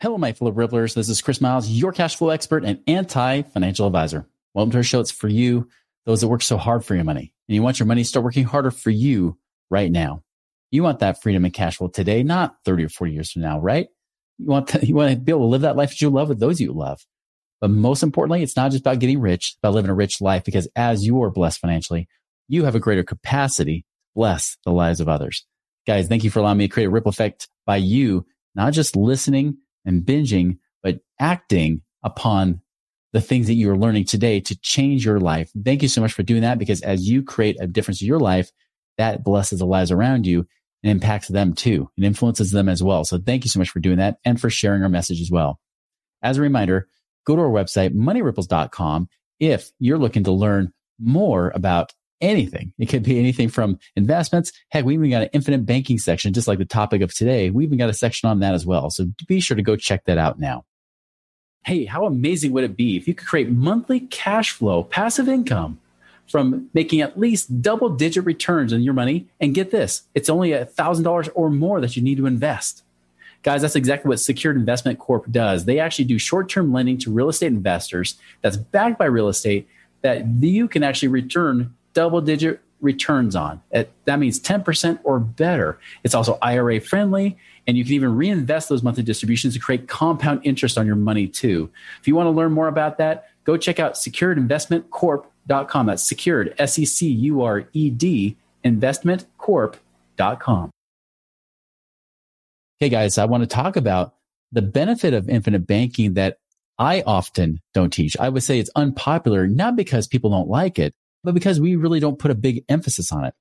Hello, my fellow Ripplers. This is Chris Miles, your cash flow expert and anti financial advisor. Welcome to our show. It's for you, those that work so hard for your money. And you want your money to start working harder for you right now. You want that freedom and cash flow today, not 30 or 40 years from now, right? You want to, you want to be able to live that life that you love with those you love. But most importantly, it's not just about getting rich, about living a rich life because as you are blessed financially, you have a greater capacity to bless the lives of others. Guys, thank you for allowing me to create a ripple effect by you, not just listening and binging, but acting upon the things that you are learning today to change your life. Thank you so much for doing that because as you create a difference in your life, that blesses the lives around you and impacts them too and influences them as well. So thank you so much for doing that and for sharing our message as well. As a reminder, go to our website, moneyripples.com if you're looking to learn more about anything. It could be anything from investments. Heck, we even got an infinite banking section, just like the topic of today. We even got a section on that as well. So be sure to go check that out now. Hey, how amazing would it be if you could create monthly cash flow, passive income from making at least double digit returns on your money? And get this, it's only a $1,000 or more that you need to invest. Guys, that's exactly what Secured Investment Corp does. They actually do short term lending to real estate investors that's backed by real estate that you can actually return double digit returns on. That means 10% or better. It's also IRA friendly, and you can even reinvest those monthly distributions to create compound interest on your money too. If you want to learn more about that, go check out securedinvestmentcorp.com. That's secured, S E C U R E D, investmentcorp.com. Hey guys, I want to talk about the benefit of infinite banking that I often don't teach. I would say it's unpopular, not because people don't like it, but because we really don't put a big emphasis on it.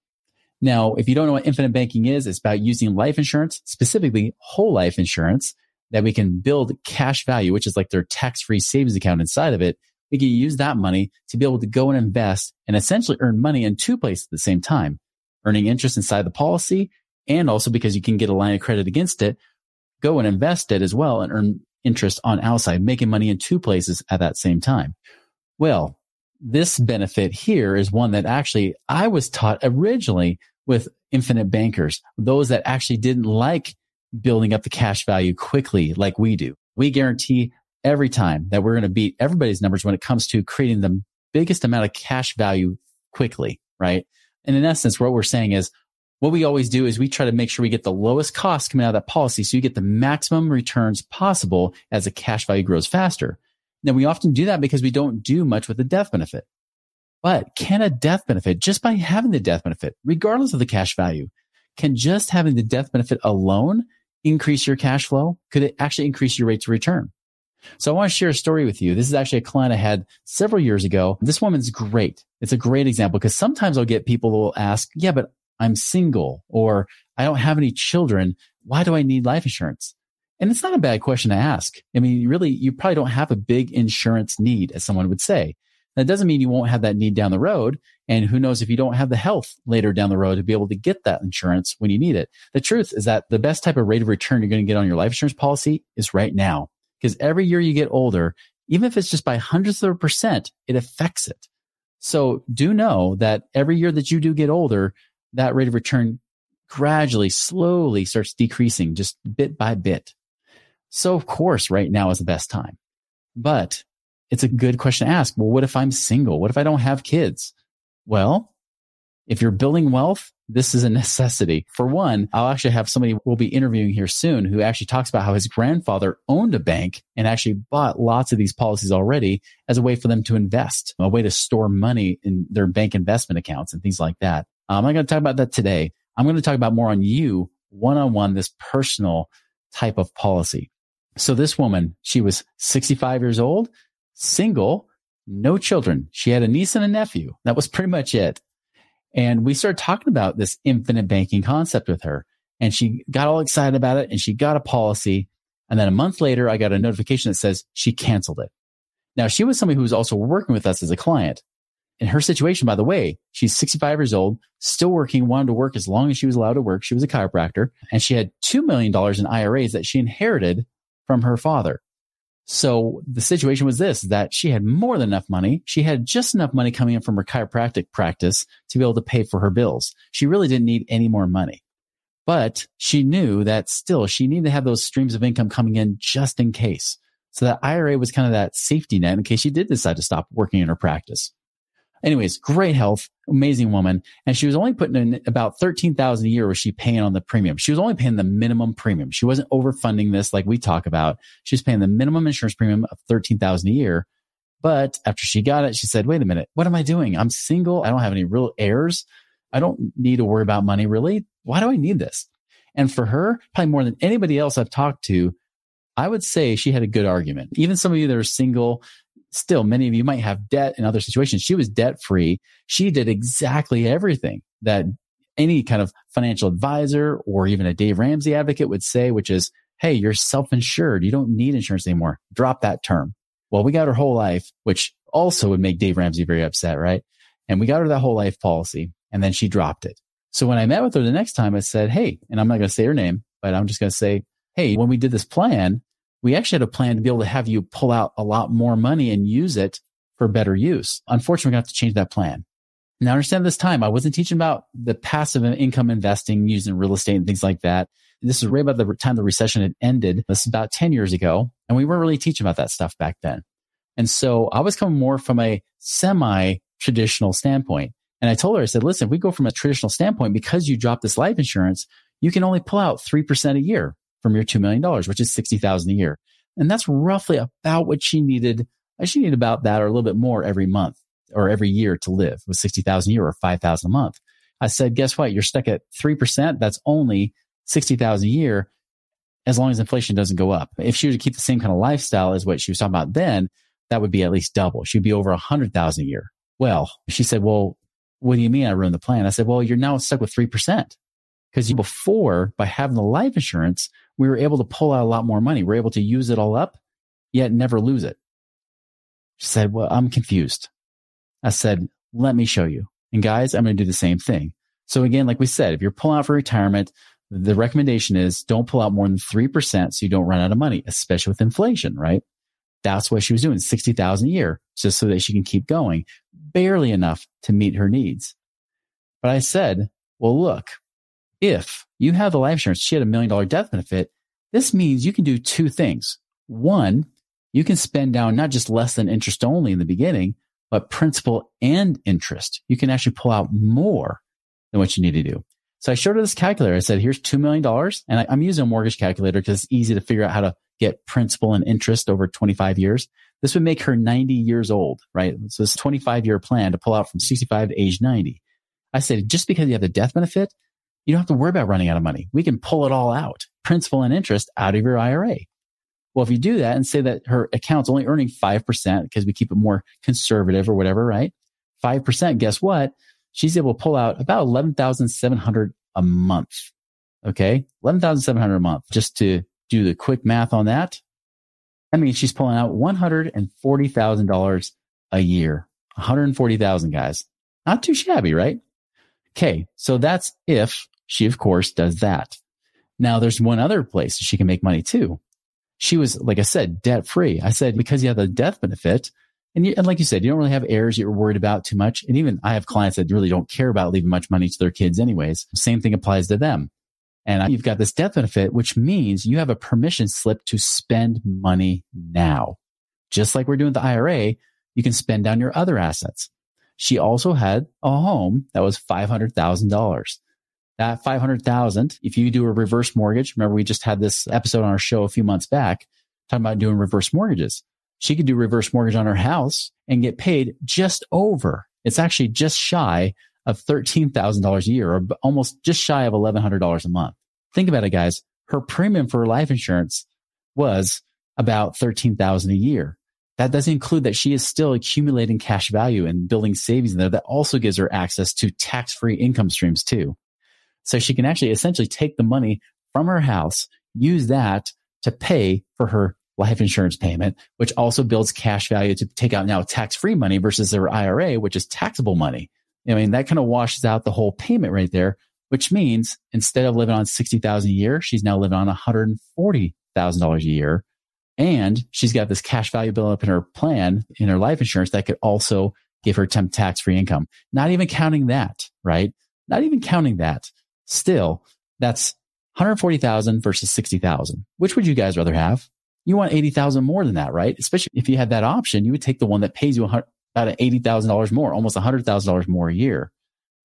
Now, if you don't know what infinite banking is, it's about using life insurance, specifically whole life insurance, that we can build cash value, which is like their tax free savings account inside of it. We can use that money to be able to go and invest and essentially earn money in two places at the same time, earning interest inside the policy. And also because you can get a line of credit against it, go and invest it as well and earn interest on outside, making money in two places at that same time. Well, this benefit here is one that actually I was taught originally with infinite bankers, those that actually didn't like building up the cash value quickly like we do. We guarantee every time that we're going to beat everybody's numbers when it comes to creating the biggest amount of cash value quickly, right? And in essence, what we're saying is what we always do is we try to make sure we get the lowest cost coming out of that policy so you get the maximum returns possible as the cash value grows faster. Now we often do that because we don't do much with the death benefit. But can a death benefit, just by having the death benefit, regardless of the cash value, can just having the death benefit alone increase your cash flow? Could it actually increase your rate of return? So I want to share a story with you. This is actually a client I had several years ago. This woman's great. It's a great example because sometimes I'll get people who will ask, yeah, but I'm single or I don't have any children. Why do I need life insurance? And it's not a bad question to ask. I mean, really, you probably don't have a big insurance need, as someone would say. That doesn't mean you won't have that need down the road. And who knows if you don't have the health later down the road to be able to get that insurance when you need it. The truth is that the best type of rate of return you're going to get on your life insurance policy is right now. Because every year you get older, even if it's just by hundredths of a percent, it affects it. So do know that every year that you do get older, that rate of return gradually, slowly starts decreasing just bit by bit. So of course, right now is the best time. But it's a good question to ask. Well, what if I'm single? What if I don't have kids? Well, if you're building wealth, this is a necessity. For one, I'll actually have somebody we'll be interviewing here soon who actually talks about how his grandfather owned a bank and actually bought lots of these policies already as a way for them to invest, a way to store money in their bank investment accounts and things like that. Um, I'm not going to talk about that today. I'm going to talk about more on you one on one, this personal type of policy. So this woman, she was 65 years old, single, no children. She had a niece and a nephew. That was pretty much it. And we started talking about this infinite banking concept with her and she got all excited about it and she got a policy. And then a month later, I got a notification that says she canceled it. Now she was somebody who was also working with us as a client. In her situation, by the way, she's 65 years old, still working, wanted to work as long as she was allowed to work. She was a chiropractor and she had $2 million in IRAs that she inherited from her father. So the situation was this, that she had more than enough money. She had just enough money coming in from her chiropractic practice to be able to pay for her bills. She really didn't need any more money, but she knew that still she needed to have those streams of income coming in just in case. So that IRA was kind of that safety net in case she did decide to stop working in her practice. Anyways, great health, amazing woman. And she was only putting in about 13,000 a year was she paying on the premium. She was only paying the minimum premium. She wasn't overfunding this like we talk about. She was paying the minimum insurance premium of 13,000 a year. But after she got it, she said, wait a minute, what am I doing? I'm single. I don't have any real heirs. I don't need to worry about money really. Why do I need this? And for her, probably more than anybody else I've talked to, I would say she had a good argument. Even some of you that are single, still many of you might have debt in other situations. She was debt free. She did exactly everything that any kind of financial advisor or even a Dave Ramsey advocate would say, which is, Hey, you're self-insured. You don't need insurance anymore. Drop that term. Well, we got her whole life, which also would make Dave Ramsey very upset, right? And we got her that whole life policy and then she dropped it. So when I met with her the next time, I said, Hey, and I'm not going to say her name, but I'm just going to say, Hey, when we did this plan, we actually had a plan to be able to have you pull out a lot more money and use it for better use. Unfortunately, we're going to have to change that plan. Now, understand this time, I wasn't teaching about the passive income investing using real estate and things like that. This is right about the time the recession had ended. This is about 10 years ago. And we weren't really teaching about that stuff back then. And so I was coming more from a semi traditional standpoint. And I told her, I said, listen, if we go from a traditional standpoint, because you dropped this life insurance, you can only pull out 3% a year from your $2 million, which is 60,000 a year. And that's roughly about what she needed. Uh, she needed about that or a little bit more every month or every year to live with 60,000 a year or 5,000 a month. I said, guess what? You're stuck at 3%. That's only 60,000 a year as long as inflation doesn't go up. If she were to keep the same kind of lifestyle as what she was talking about then, that would be at least double. She'd be over 100,000 a year. Well, she said, well, what do you mean I ruined the plan? I said, well, you're now stuck with 3%. Because before, by having the life insurance, we were able to pull out a lot more money. We are able to use it all up, yet never lose it. She said, Well, I'm confused. I said, Let me show you. And guys, I'm going to do the same thing. So again, like we said, if you're pulling out for retirement, the recommendation is don't pull out more than 3% so you don't run out of money, especially with inflation, right? That's what she was doing, 60,000 a year, just so that she can keep going, barely enough to meet her needs. But I said, well, look, if you have the life insurance, she had a million dollar death benefit. This means you can do two things. One, you can spend down not just less than interest only in the beginning, but principal and interest. You can actually pull out more than what you need to do. So I showed her this calculator. I said, here's $2 million. And I, am using a mortgage calculator because it's easy to figure out how to get principal and interest over 25 years. This would make her 90 years old, right? So this 25 year plan to pull out from 65 to age 90. I said, just because you have the death benefit, you don't have to worry about running out of money. We can pull it all out, principal and interest out of your IRA. Well, if you do that and say that her account's only earning 5% because we keep it more conservative or whatever, right? 5%, guess what? She's able to pull out about 11,700 a month. Okay. 11,700 a month. Just to do the quick math on that. I mean, she's pulling out $140,000 a year. 140,000 guys. Not too shabby, right? Okay. So that's if she, of course, does that. Now there's one other place she can make money too. She was, like I said, debt free. I said, because you have the death benefit and, you, and like you said, you don't really have heirs you're worried about too much. And even I have clients that really don't care about leaving much money to their kids anyways. Same thing applies to them. And you've got this death benefit, which means you have a permission slip to spend money now. Just like we're doing the IRA, you can spend down your other assets. She also had a home that was $500,000 that 500,000, if you do a reverse mortgage, remember we just had this episode on our show a few months back talking about doing reverse mortgages. She could do reverse mortgage on her house and get paid just over. It's actually just shy of $13,000 a year or almost just shy of $1,100 a month. Think about it, guys. Her premium for life insurance was about 13,000 a year. That doesn't include that she is still accumulating cash value and building savings in there. That also gives her access to tax free income streams too. So she can actually essentially take the money from her house, use that to pay for her life insurance payment, which also builds cash value to take out now tax free money versus her IRA, which is taxable money. I mean, that kind of washes out the whole payment right there, which means instead of living on 60,000 a year, she's now living on $140,000 a year. And she's got this cash value built up in her plan in her life insurance that could also give her temp tax free income. Not even counting that, right? Not even counting that. Still, that's 140,000 versus 60,000. Which would you guys rather have? You want 80,000 more than that, right? Especially if you had that option, you would take the one that pays you about $80,000 more, almost $100,000 more a year.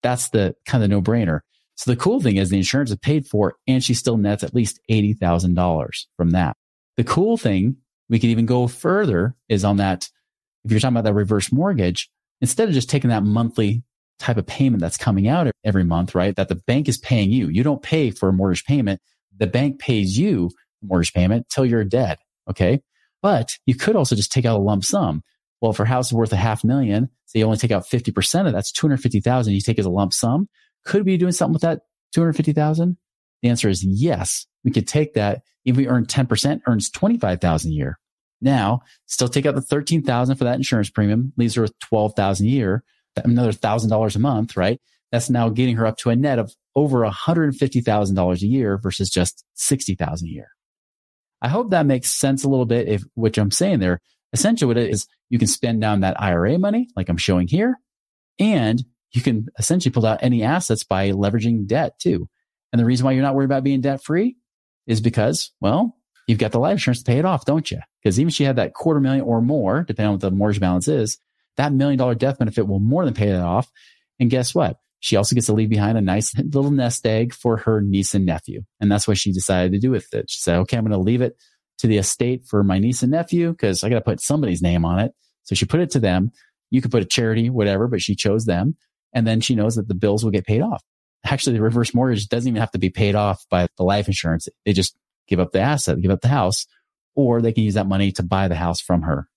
That's the kind of no brainer. So the cool thing is the insurance is paid for and she still nets at least $80,000 from that. The cool thing we can even go further is on that. If you're talking about that reverse mortgage, instead of just taking that monthly type of payment that's coming out every month, right? That the bank is paying you. You don't pay for a mortgage payment. The bank pays you mortgage payment till you're dead. Okay. But you could also just take out a lump sum. Well, if a house is worth a half million, so you only take out 50% of that's 250,000 you take as a lump sum. Could we be doing something with that 250,000? The answer is yes. We could take that. If we earn 10%, earns 25,000 a year. Now, still take out the 13,000 for that insurance premium, leaves her with 12,000 a year, another $1,000 a month, right? That's now getting her up to a net of over $150,000 a year versus just 60,000 a year. I hope that makes sense a little bit if what I'm saying there. Essentially what it is, you can spend down that IRA money like I'm showing here, and you can essentially pull out any assets by leveraging debt too. And the reason why you're not worried about being debt free is because, well, you've got the life insurance to pay it off, don't you? Because even if she had that quarter million or more, depending on what the mortgage balance is, that million dollar death benefit will more than pay that off. And guess what? She also gets to leave behind a nice little nest egg for her niece and nephew. And that's what she decided to do with it. She said, okay, I'm going to leave it to the estate for my niece and nephew because I got to put somebody's name on it. So she put it to them. You could put a charity, whatever, but she chose them. And then she knows that the bills will get paid off. Actually, the reverse mortgage doesn't even have to be paid off by the life insurance. They just give up the asset, give up the house, or they can use that money to buy the house from her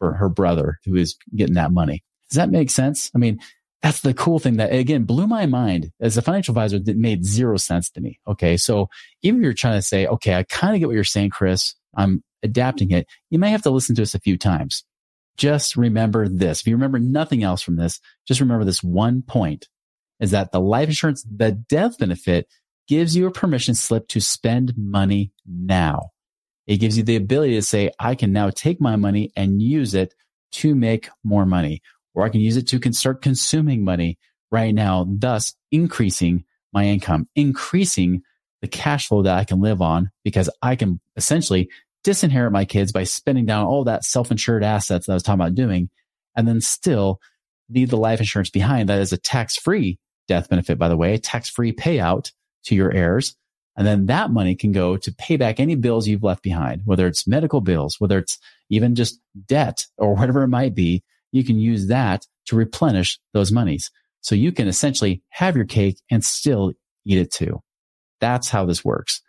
for her brother who is getting that money. Does that make sense? I mean, that's the cool thing that again blew my mind as a financial advisor that made zero sense to me. Okay. So even if you're trying to say, okay, I kind of get what you're saying, Chris, I'm adapting it. You may have to listen to us a few times. Just remember this. If you remember nothing else from this, just remember this one point is that the life insurance, the death benefit gives you a permission slip to spend money now. It gives you the ability to say, I can now take my money and use it to make more money, or I can use it to start consuming money right now, thus increasing my income, increasing the cash flow that I can live on because I can essentially disinherit my kids by spending down all that self-insured assets that I was talking about doing and then still leave the life insurance behind. That is a tax-free death benefit, by the way, a tax-free payout to your heirs. And then that money can go to pay back any bills you've left behind, whether it's medical bills, whether it's even just debt or whatever it might be. You can use that to replenish those monies. So you can essentially have your cake and still eat it too. That's how this works.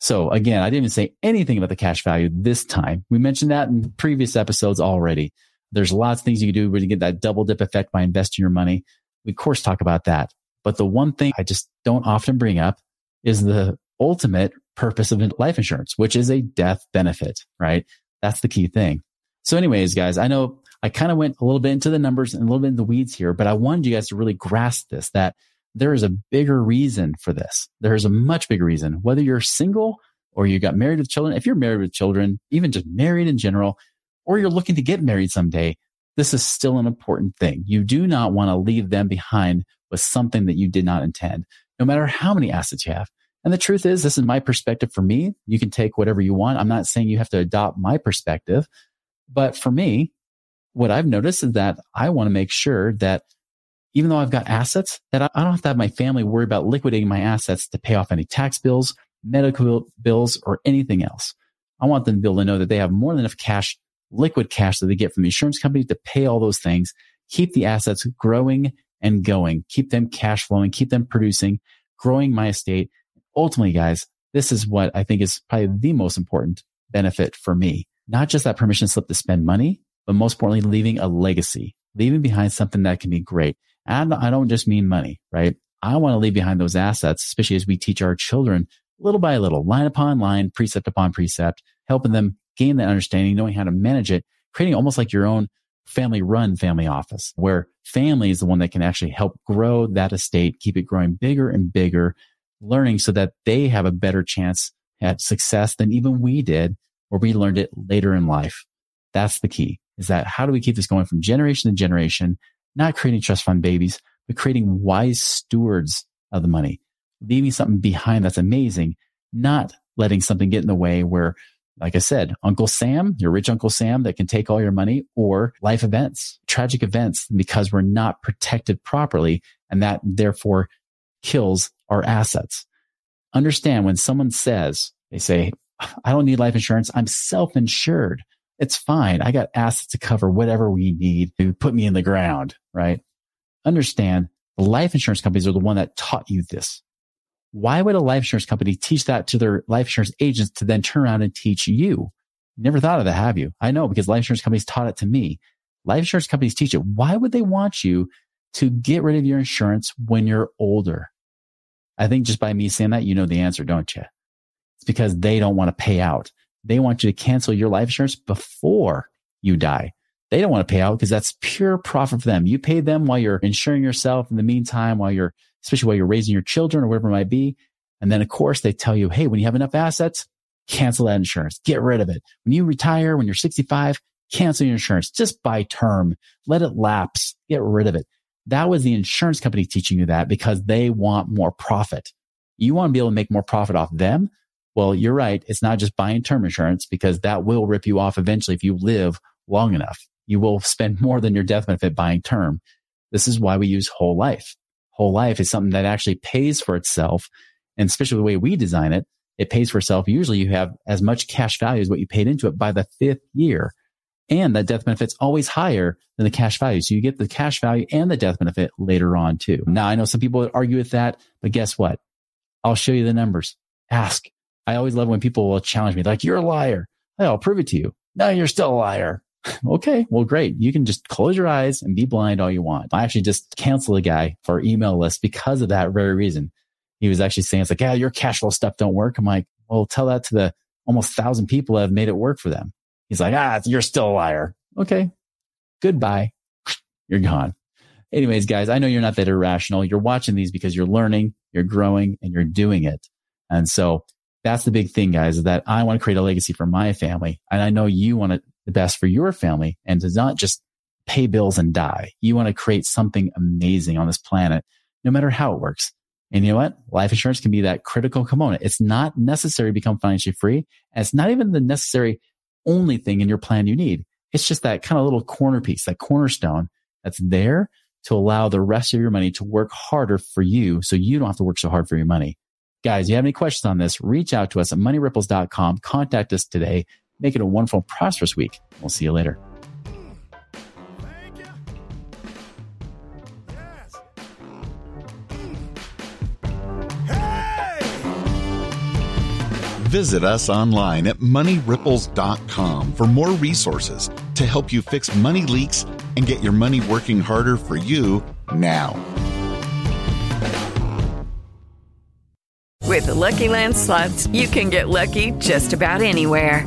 So again, I didn't even say anything about the cash value this time. We mentioned that in previous episodes already. There's lots of things you can do where you get that double dip effect by investing your money. We of course talk about that. But the one thing I just don't often bring up is the ultimate purpose of life insurance, which is a death benefit, right? That's the key thing. So anyways, guys, I know I kind of went a little bit into the numbers and a little bit in the weeds here, but I wanted you guys to really grasp this, that there is a bigger reason for this. There is a much bigger reason, whether you're single or you got married with children. If you're married with children, even just married in general, or you're looking to get married someday, this is still an important thing. You do not want to leave them behind with something that you did not intend, no matter how many assets you have. And the truth is, this is my perspective for me. You can take whatever you want. I'm not saying you have to adopt my perspective, but for me, what I've noticed is that I want to make sure that even though I've got assets, that I don't have to have my family worry about liquidating my assets to pay off any tax bills, medical bills, or anything else. I want them to be able to know that they have more than enough cash, liquid cash that they get from the insurance company to pay all those things, keep the assets growing and going, keep them cash flowing, keep them producing, growing my estate, ultimately, guys, this is what I think is probably the most important benefit for me. Not just that permission slip to spend money, but most importantly, leaving a legacy, leaving behind something that can be great. And I don't just mean money, right? I want to leave behind those assets, especially as we teach our children little by little, line upon line, precept upon precept. helping them gain that understanding, knowing how to manage it, creating almost like your own family run family office where family is the one that can actually help grow that estate, keep it growing bigger and bigger, learning so that they have a better chance at success than even we did, or we learned it later in life. That's the key is that how do we keep this going from generation to generation, not creating trust fund babies, but creating wise stewards of the money, leaving something behind that's amazing, not letting something get in the way where like I said, Uncle Sam, your rich Uncle Sam that can take all your money or life events, tragic events because we're not protected properly. And that therefore kills our assets. Understand when someone says, they say, I don't need life insurance. I'm self-insured. It's fine. I got assets to cover whatever we need to put me in the ground, right? Understand the life insurance companies are the one that taught you this. Why would a life insurance company teach that to their life insurance agents to then turn around and teach you? Never thought of that, have you? I know because life insurance companies taught it to me. Life insurance companies teach it. Why would they want you to get rid of your insurance when you're older? I think just by me saying that, you know the answer, don't you? It's because they don't want to pay out. They want you to cancel your life insurance before you die. They don't want to pay out because that's pure profit for them. You pay them while you're insuring yourself in the meantime, while you're especially while you're raising your children or whatever it might be. And then of course they tell you, Hey, when you have enough assets, cancel that insurance, get rid of it. When you retire, when you're 65, cancel your insurance, just buy term, let it lapse, get rid of it. That was the insurance company teaching you that because they want more profit. You want to be able to make more profit off them. Well, you're right. It's not just buying term insurance because that will rip you off eventually if you live long enough. You will spend more than your death benefit buying term. This is why we use whole life whole life is something that actually pays for itself. And especially the way we design it, it pays for itself. Usually you have as much cash value as what you paid into it by the fifth year. And that death benefit's always higher than the cash value. So you get the cash value and the death benefit later on too. Now I know some people would argue with that, but guess what? I'll show you the numbers. Ask. I always love when people will challenge me like, you're a liar. I'll prove it to you. No, you're still a liar. okay, well, great. You can just close your eyes and be blind all you want. I actually just canceled a guy for our email list because of that very reason. He was actually saying, it's like, yeah, your cash flow stuff don't work. I'm like, well, tell that to the almost thousand people that have made it work for them. He's like, ah, you're still a liar. Okay. Goodbye. You're gone. Anyways, guys, I know you're not that irrational. You're watching these because you're learning, you're growing, and you're doing it. And so that's the big thing, guys, is that I want to create a legacy for my family. And I know you want to the best for your family and to not just pay bills and die. You want to create something amazing on this planet, no matter how it works. And you know what? Life insurance can be that critical component. It's not necessary to become financially free. And it's not even the necessary only thing in your plan you need. It's just that kind of little corner piece, that cornerstone that's there to allow the rest of your money to work harder for you so you don't have to work so hard for your money. Guys, you have any questions on this? Reach out to us at moneyripples.com. Contact us today. Make it a wonderful, prosperous week. We'll see you later. Visit us online at moneyripples.com for more resources to help you fix money leaks and get your money working harder for you now. With the Lucky Land slots, you can get lucky just about anywhere.